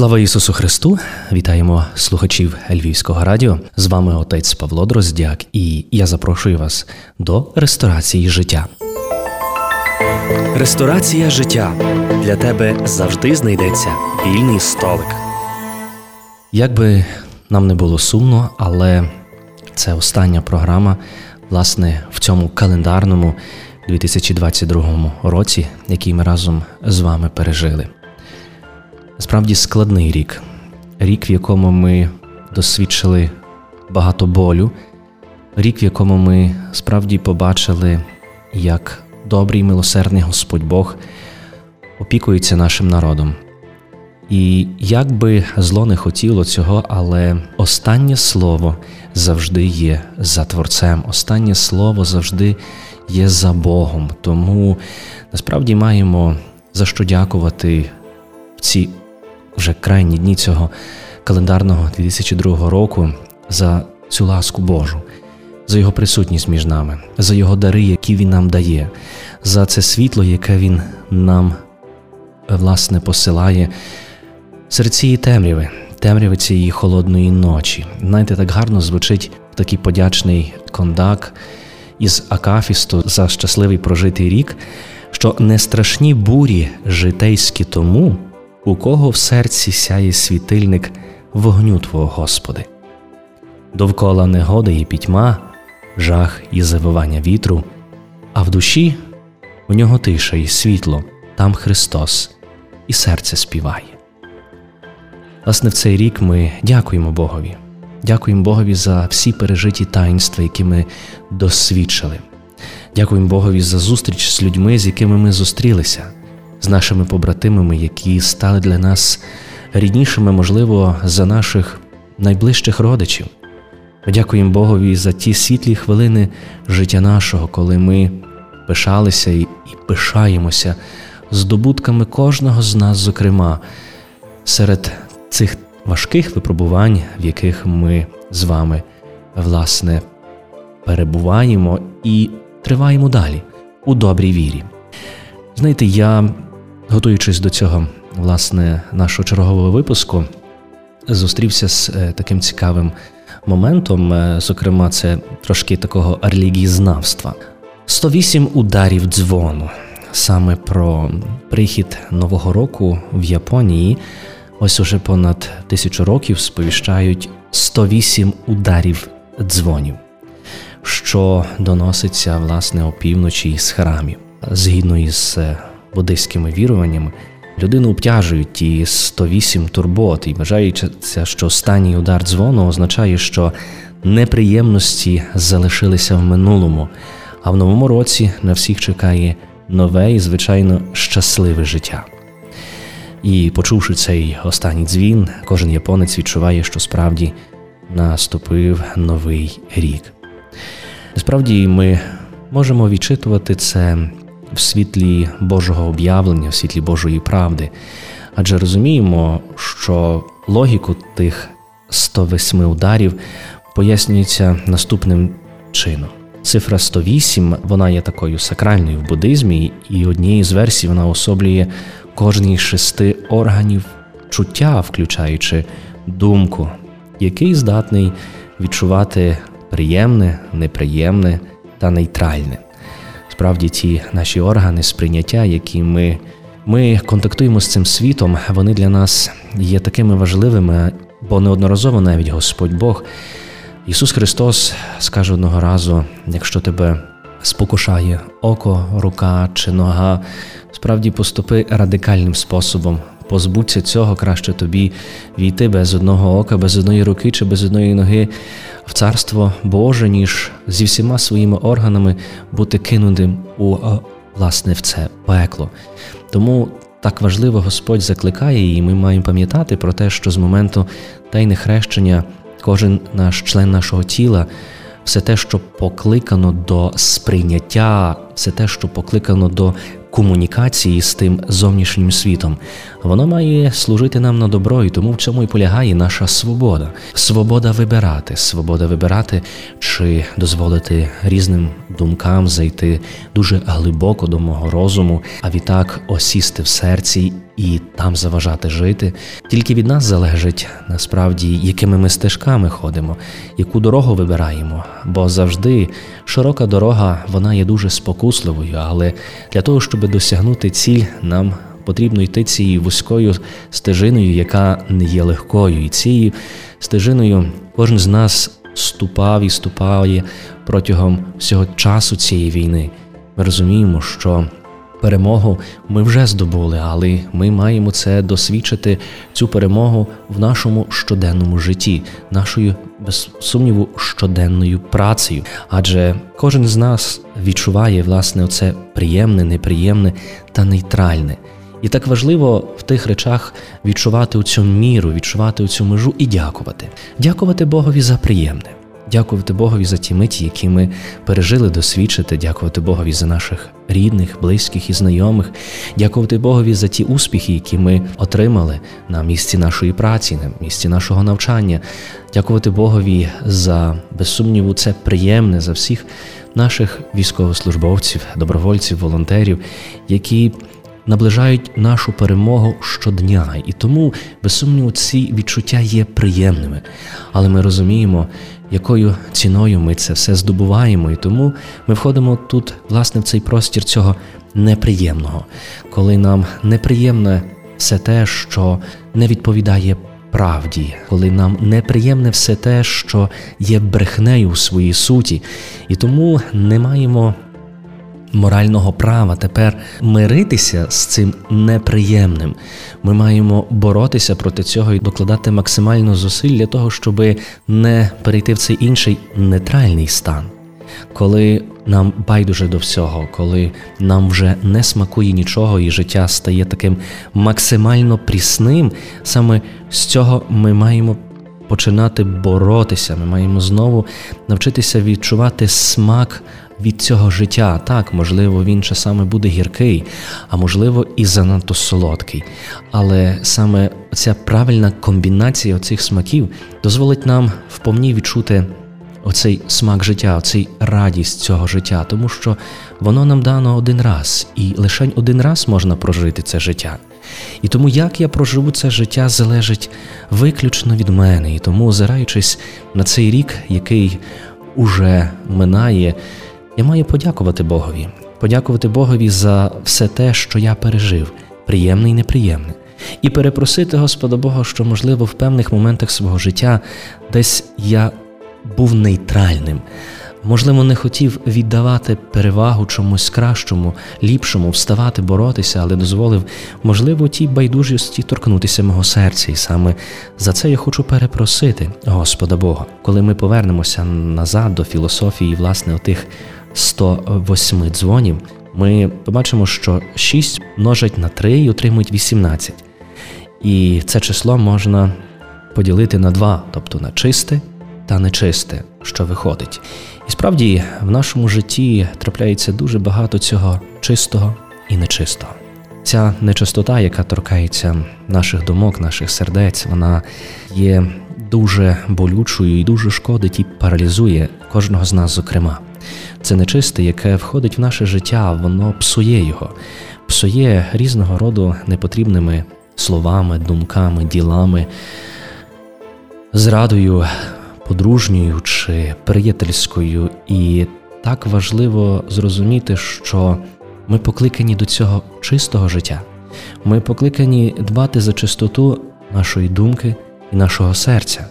Слава Ісусу Христу! Вітаємо слухачів Львівського радіо. З вами отець Павло Дроздяк, і я запрошую вас до ресторації життя. Ресторація життя для тебе завжди знайдеться вільний столик. Як би нам не було сумно, але це остання програма, власне, в цьому календарному 2022 році, який ми разом з вами пережили. Справді складний рік, рік, в якому ми досвідчили багато болю, рік, в якому ми справді побачили, як добрий милосердний Господь Бог опікується нашим народом. І як би зло не хотіло цього, але останнє слово завжди є за Творцем, останнє слово завжди є за Богом. Тому насправді маємо за що дякувати в ці вже крайні дні цього календарного 2002 року за цю ласку Божу, за його присутність між нами, за його дари, які він нам дає, за це світло, яке він нам власне посилає серед цієї темряви, темряви цієї холодної ночі. Знаєте, так гарно звучить такий подячний кондак із Акафісту за щасливий прожитий рік, що не страшні бурі житейські тому у кого в серці сяє світильник вогню Твого Господи. Довкола негода і пітьма, жах і завивання вітру, а в душі у нього тиша і світло, там Христос, і серце співає. Власне, в цей рік ми дякуємо Богові, дякуємо Богові за всі пережиті таїнства, які ми досвідчили. Дякуємо Богові за зустріч з людьми, з якими ми зустрілися з нашими побратимами, які стали для нас ріднішими, можливо, за наших найближчих родичів. Ми дякуємо Богові за ті світлі хвилини життя нашого, коли ми пишалися і пишаємося здобутками кожного з нас, зокрема, серед цих важких випробувань, в яких ми з вами, власне, перебуваємо і триваємо далі у добрій вірі. Знаєте, я Готуючись до цього, власне, нашого чергового випуску, зустрівся з е, таким цікавим моментом. Е, зокрема, це трошки такого релігієзнавства. 108 ударів дзвону. Саме про прихід Нового року в Японії. Ось уже понад тисячу років сповіщають 108 ударів дзвонів, що доноситься власне опівночі з храмів. Згідно із буддийськими віруваннями, людину обтяжують ті 108 турбот, і вважається, що останній удар дзвону означає, що неприємності залишилися в минулому, а в новому році на всіх чекає нове і, звичайно, щасливе життя. І, почувши цей останній дзвін, кожен японець відчуває, що справді наступив новий рік. Насправді ми можемо відчитувати це в світлі Божого об'явлення, в світлі Божої правди. Адже розуміємо, що логіку тих 108 ударів пояснюється наступним чином. Цифра 108 вона є такою сакральною в буддизмі, і однією з версій вона особлює кожний з шести органів чуття, включаючи думку, який здатний відчувати приємне, неприємне та нейтральне справді ті наші органи сприйняття, які ми ми контактуємо з цим світом, вони для нас є такими важливими, бо неодноразово навіть Господь Бог, Ісус Христос скаже одного разу: якщо тебе спокушає око, рука чи нога, справді поступи радикальним способом. Позбудься цього, краще тобі війти без одного ока, без одної руки чи без одної ноги в царство Боже, ніж зі всіма своїми органами бути кинутим у власне в це пекло. Тому так важливо Господь закликає, і ми маємо пам'ятати про те, що з моменту тайне хрещення кожен наш член нашого тіла. Все те, що покликано до сприйняття, все те, що покликано до комунікації з тим зовнішнім світом. Воно має служити нам на добро, і тому в цьому і полягає наша свобода. Свобода вибирати, свобода вибирати чи дозволити різним думкам зайти дуже глибоко до мого розуму, а відтак осісти в серці і там заважати жити. Тільки від нас залежить насправді, якими ми стежками ходимо, яку дорогу вибираємо. Бо завжди широка дорога вона є дуже спокусливою, але для того, щоб досягнути ціль, нам потрібно йти цією вузькою стежиною, яка не є легкою, і цією стежиною кожен з нас ступав і ступає протягом всього часу цієї війни. Ми розуміємо, що перемогу ми вже здобули, але ми маємо це досвідчити, цю перемогу в нашому щоденному житті, нашою без сумніву щоденною працею. Адже кожен з нас відчуває власне оце приємне, неприємне та нейтральне. І так важливо в тих речах відчувати цю міру, відчувати цю межу і дякувати. Дякувати Богові за приємне. Дякувати Богові за ті миті, які ми пережили досвідчити, дякувати Богові за наших рідних, близьких і знайомих, дякувати Богові за ті успіхи, які ми отримали на місці нашої праці, на місці нашого навчання, дякувати Богові за без сумніву, це приємне за всіх наших військовослужбовців, добровольців, волонтерів, які наближають нашу перемогу щодня, і тому, без сумніву, ці відчуття є приємними. Але ми розуміємо, якою ціною ми це все здобуваємо, і тому ми входимо тут, власне, в цей простір цього неприємного, коли нам неприємне все те, що не відповідає правді, коли нам неприємне все те, що є брехнею в своїй суті, і тому не маємо морального права тепер миритися з цим неприємним. Ми маємо боротися проти цього і докладати максимально зусиль для того, щоб не перейти в цей інший нейтральний стан. Коли нам байдуже до всього, коли нам вже не смакує нічого, і життя стає таким максимально прісним, саме з цього ми маємо починати боротися. Ми маємо знову навчитися відчувати смак від цього життя. Так, можливо, він часами буде гіркий, а можливо, і занадто солодкий. Але саме ця правильна комбінація цих смаків дозволить нам вповні відчути. Оцей смак життя, оцей радість цього життя, тому що воно нам дано один раз, і лише один раз можна прожити це життя. І тому, як я проживу це життя, залежить виключно від мене. І тому, озираючись на цей рік, який уже минає, я маю подякувати Богові, подякувати Богові за все те, що я пережив, приємне і неприємне, і перепросити Господа Бога, що, можливо, в певних моментах свого життя десь я був нейтральним. Можливо, не хотів віддавати перевагу чомусь кращому, ліпшому, вставати, боротися, але дозволив, можливо, тій байдужості торкнутися мого серця, і саме за це я хочу перепросити Господа Бога, коли ми повернемося назад до філософії, власне, отих 108 дзвонів, ми побачимо, що 6 множать на 3 і отримують 18. І це число можна поділити на 2, тобто на чисте та нечисте, що виходить. І справді в нашому житті трапляється дуже багато цього чистого і нечистого. Ця нечистота, яка торкається наших думок, наших сердець, вона є дуже болючою і дуже шкодить і паралізує кожного з нас, зокрема. Це нечисте, яке входить в наше життя, воно псує його, псує різного роду непотрібними словами, думками, ділами, зрадою, подружньою чи приятельською. І так важливо зрозуміти, що ми покликані до цього чистого життя. Ми покликані дбати за чистоту нашої думки і нашого серця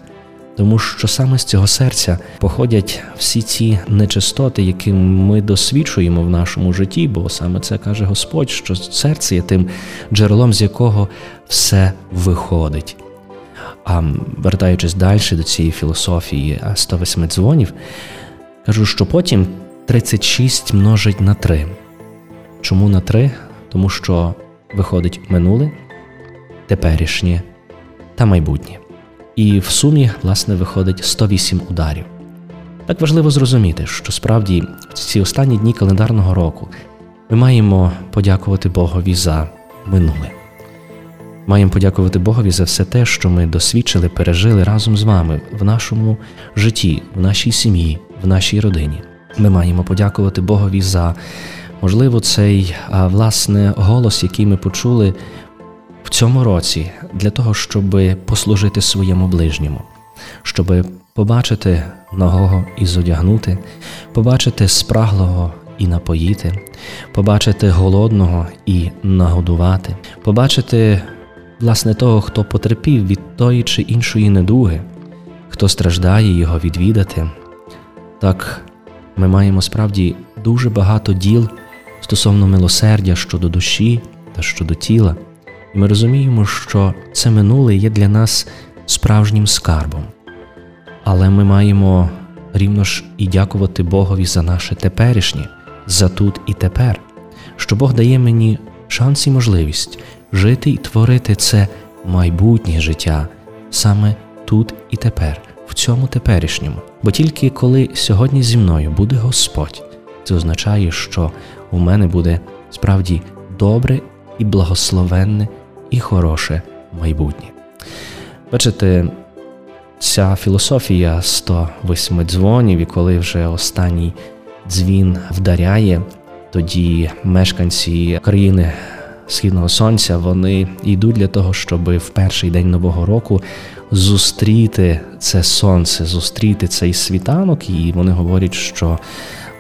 тому що саме з цього серця походять всі ці нечистоти, які ми досвідчуємо в нашому житті, бо саме це каже Господь, що серце є тим джерелом, з якого все виходить. А вертаючись далі до цієї філософії 108 дзвонів, кажу, що потім 36 множить на 3. Чому на 3? Тому що виходить минуле, теперішнє та майбутнє. І в сумі, власне, виходить 108 ударів. Так важливо зрозуміти, що справді в ці останні дні календарного року ми маємо подякувати Богові за минуле. Маємо подякувати Богові за все те, що ми досвідчили, пережили разом з вами в нашому житті, в нашій сім'ї, в нашій родині. Ми маємо подякувати Богові за, можливо, цей власне голос, який ми почули в цьому році для того, щоб послужити своєму ближньому, щоб побачити ногого і зодягнути, побачити спраглого і напоїти, побачити голодного і нагодувати, побачити власне того, хто потерпів від тої чи іншої недуги, хто страждає його відвідати. Так ми маємо справді дуже багато діл стосовно милосердя щодо душі та щодо тіла, і ми розуміємо, що це минуле є для нас справжнім скарбом. Але ми маємо рівно ж і дякувати Богові за наше теперішнє, за тут і тепер, що Бог дає мені шанс і можливість жити і творити це майбутнє життя саме тут і тепер, в цьому теперішньому. Бо тільки коли сьогодні зі мною буде Господь, це означає, що у мене буде справді добре і благословенне і хороше майбутнє. Бачите, ця філософія 108 дзвонів, і коли вже останній дзвін вдаряє, тоді мешканці країни східного сонця вони йдуть для того, щоб в перший день нового року зустріти це сонце, зустріти цей світанок, і вони говорять, що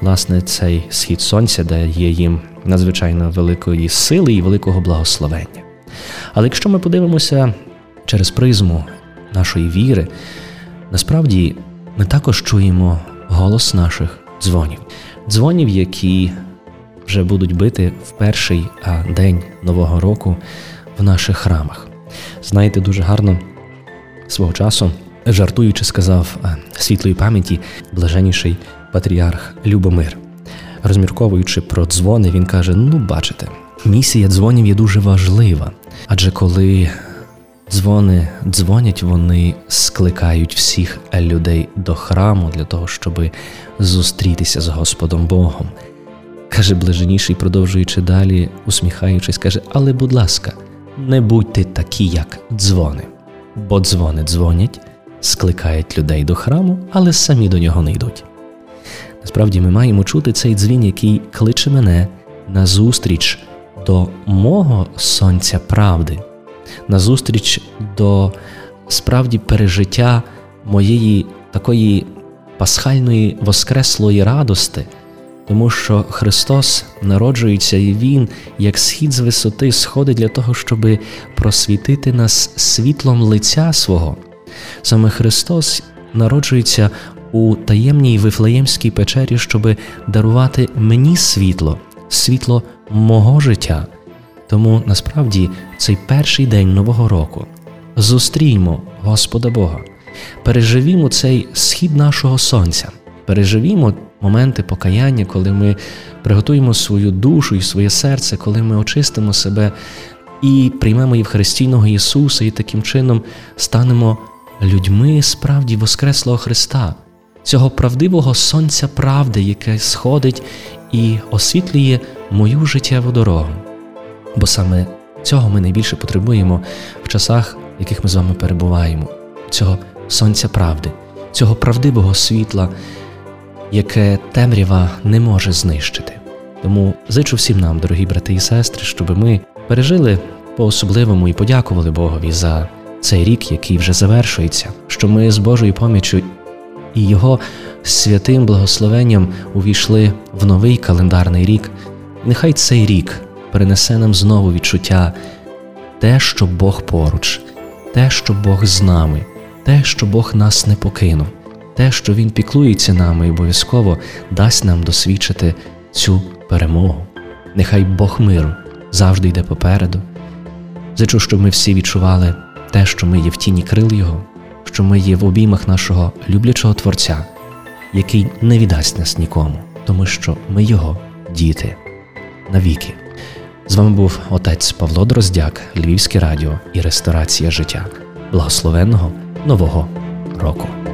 власне цей схід сонця дає їм надзвичайно великої сили і великого благословення. Але якщо ми подивимося через призму нашої віри, насправді ми також чуємо голос наших дзвонів, дзвонів, які вже будуть бити в перший день Нового року в наших храмах. Знаєте, дуже гарно свого часу, жартуючи, сказав світлої пам'яті блаженніший патріарх Любомир. Розмірковуючи про дзвони, він каже: Ну, бачите, місія дзвонів є дуже важлива, адже коли дзвони дзвонять, вони скликають всіх людей до храму для того, щоб зустрітися з Господом Богом. Каже блаженіший, продовжуючи далі, усміхаючись, каже: Але, будь ласка, не будьте такі, як дзвони, бо дзвони дзвонять, скликають людей до храму, але самі до нього не йдуть. Насправді ми маємо чути цей дзвін, який кличе мене на зустріч до мого сонця правди, на зустріч до справді пережиття моєї такої пасхальної воскреслої радости, тому що Христос народжується і Він, як схід з висоти, сходить для того, щоб просвітити нас світлом лиця свого. Саме Христос народжується у таємній вифлеємській печері, щоб дарувати мені світло, світло мого життя. Тому насправді цей перший день Нового року. Зустріймо Господа Бога, переживімо цей схід нашого сонця, переживімо моменти покаяння, коли ми приготуємо свою душу і своє серце, коли ми очистимо себе і приймемо Євхаристійного Ісуса, і таким чином станемо людьми справді Воскреслого Христа цього правдивого сонця правди, яке сходить і освітлює мою життєву дорогу. Бо саме цього ми найбільше потребуємо в часах, в яких ми з вами перебуваємо, цього сонця правди, цього правдивого світла, яке темрява не може знищити. Тому зичу всім нам, дорогі брати і сестри, щоб ми пережили по-особливому і подякували Богові за цей рік, який вже завершується, що ми з Божою поміччю і його святим благословенням увійшли в новий календарний рік. Нехай цей рік принесе нам знову відчуття те, що Бог поруч, те, що Бог з нами, те, що Бог нас не покинув, те, що Він піклується нами і обов'язково дасть нам досвідчити цю перемогу. Нехай Бог миру завжди йде попереду. Зичу, щоб ми всі відчували те, що ми є в тіні крил Його що ми є в обіймах нашого люблячого Творця, який не віддасть нас нікому, тому що ми Його діти навіки. З вами був отець Павло Дроздяк, Львівське радіо і ресторація життя. Благословенного Нового року!